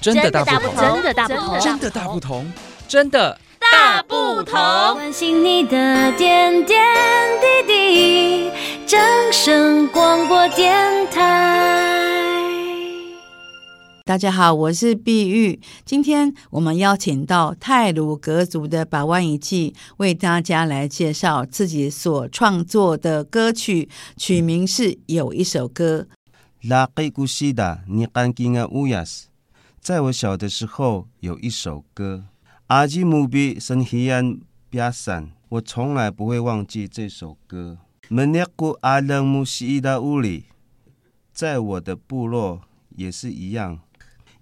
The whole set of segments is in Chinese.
真的大不同，真的大不同，真的大不同，真的大不同。关心你的点点滴滴，掌声广播电台。大家好，我是碧玉。今天我们邀请到泰鲁格族的百万一季，为大家来介绍自己所创作的歌曲，曲名是《有一首歌》。在我小的时候，有一首歌，阿基姆比森希安比亚山，我从来不会忘记这首歌。门涅古阿楞姆西伊达乌里，在我的部落也是一样。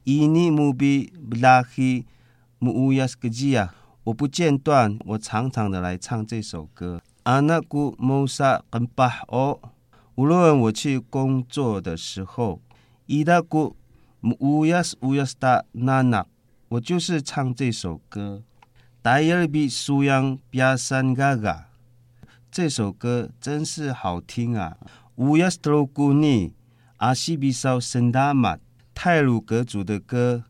伊尼姆比布拉希姆乌亚斯格吉亚，我不间断，我常常的来唱这首歌。阿那古穆萨根巴哦，无论我去工作的时候，伊达古乌亚斯乌亚斯达娜娜，我就是唱这首歌。戴尔比苏扬比亚山嘎嘎，这首歌真是好听啊。乌亚斯特罗古尼阿西比少森达玛。太鲁阁族的歌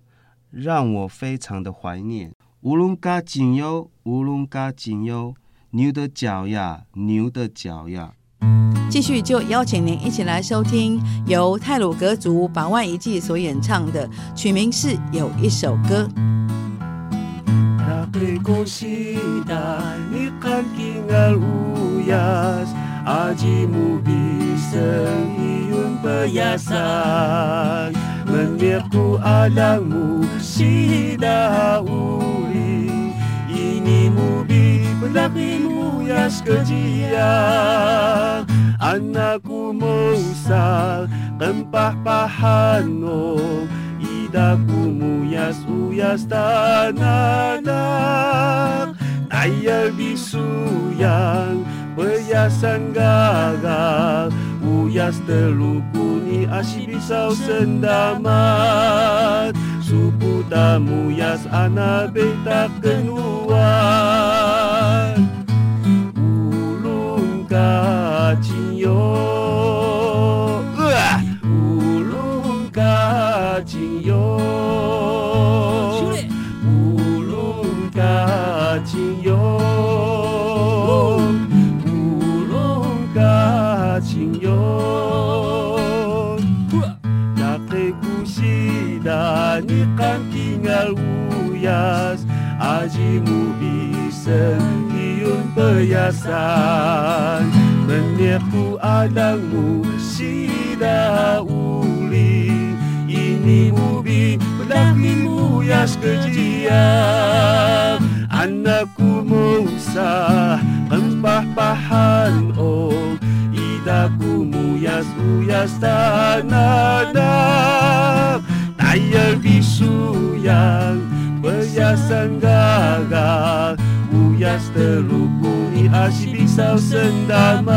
让我非常的怀念。乌龙嘎紧哟，乌龙嘎紧哟，牛的脚呀，牛的脚呀。继续就邀请您一起来收听由泰鲁格族把湾一记所演唱的曲名是《有一首歌》。比布拉希木亚斯格吉亚，安纳古穆萨根巴巴罕诺，伊达古木嘎金哟。阿吉姆比森伊永不亚山，门涅呼阿朗姆西达 Anakku Musa Rempah-pahan oh Idaku muyas Muyas tanadab Tayar bisu yang Perhiasan gagal Muyas terukku Di asyik pisau sendamat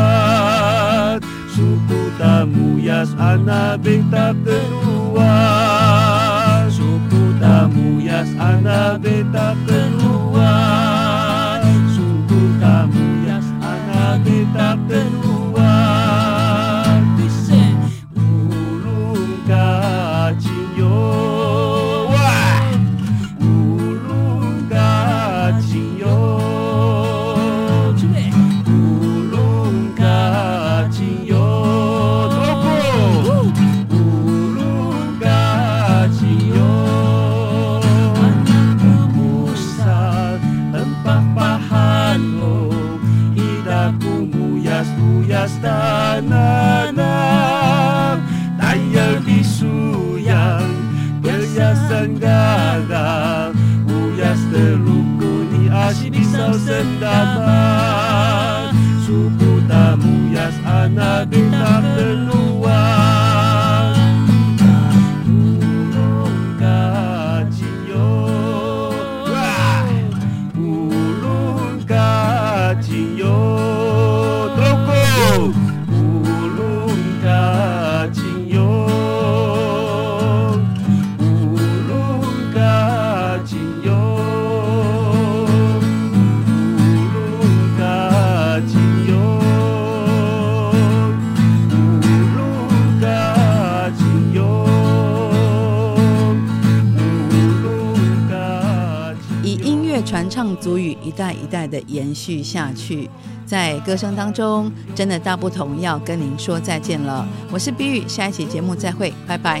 Suku tamu muyas Anak bintang terluar gada Ujaste rukuni asi pisau sendaman Suku tamu jas anak bintang tenung 唱族语一代一代的延续下去。在歌声当中，真的大不同。要跟您说再见了，我是碧玉，下一期节目再会，拜拜。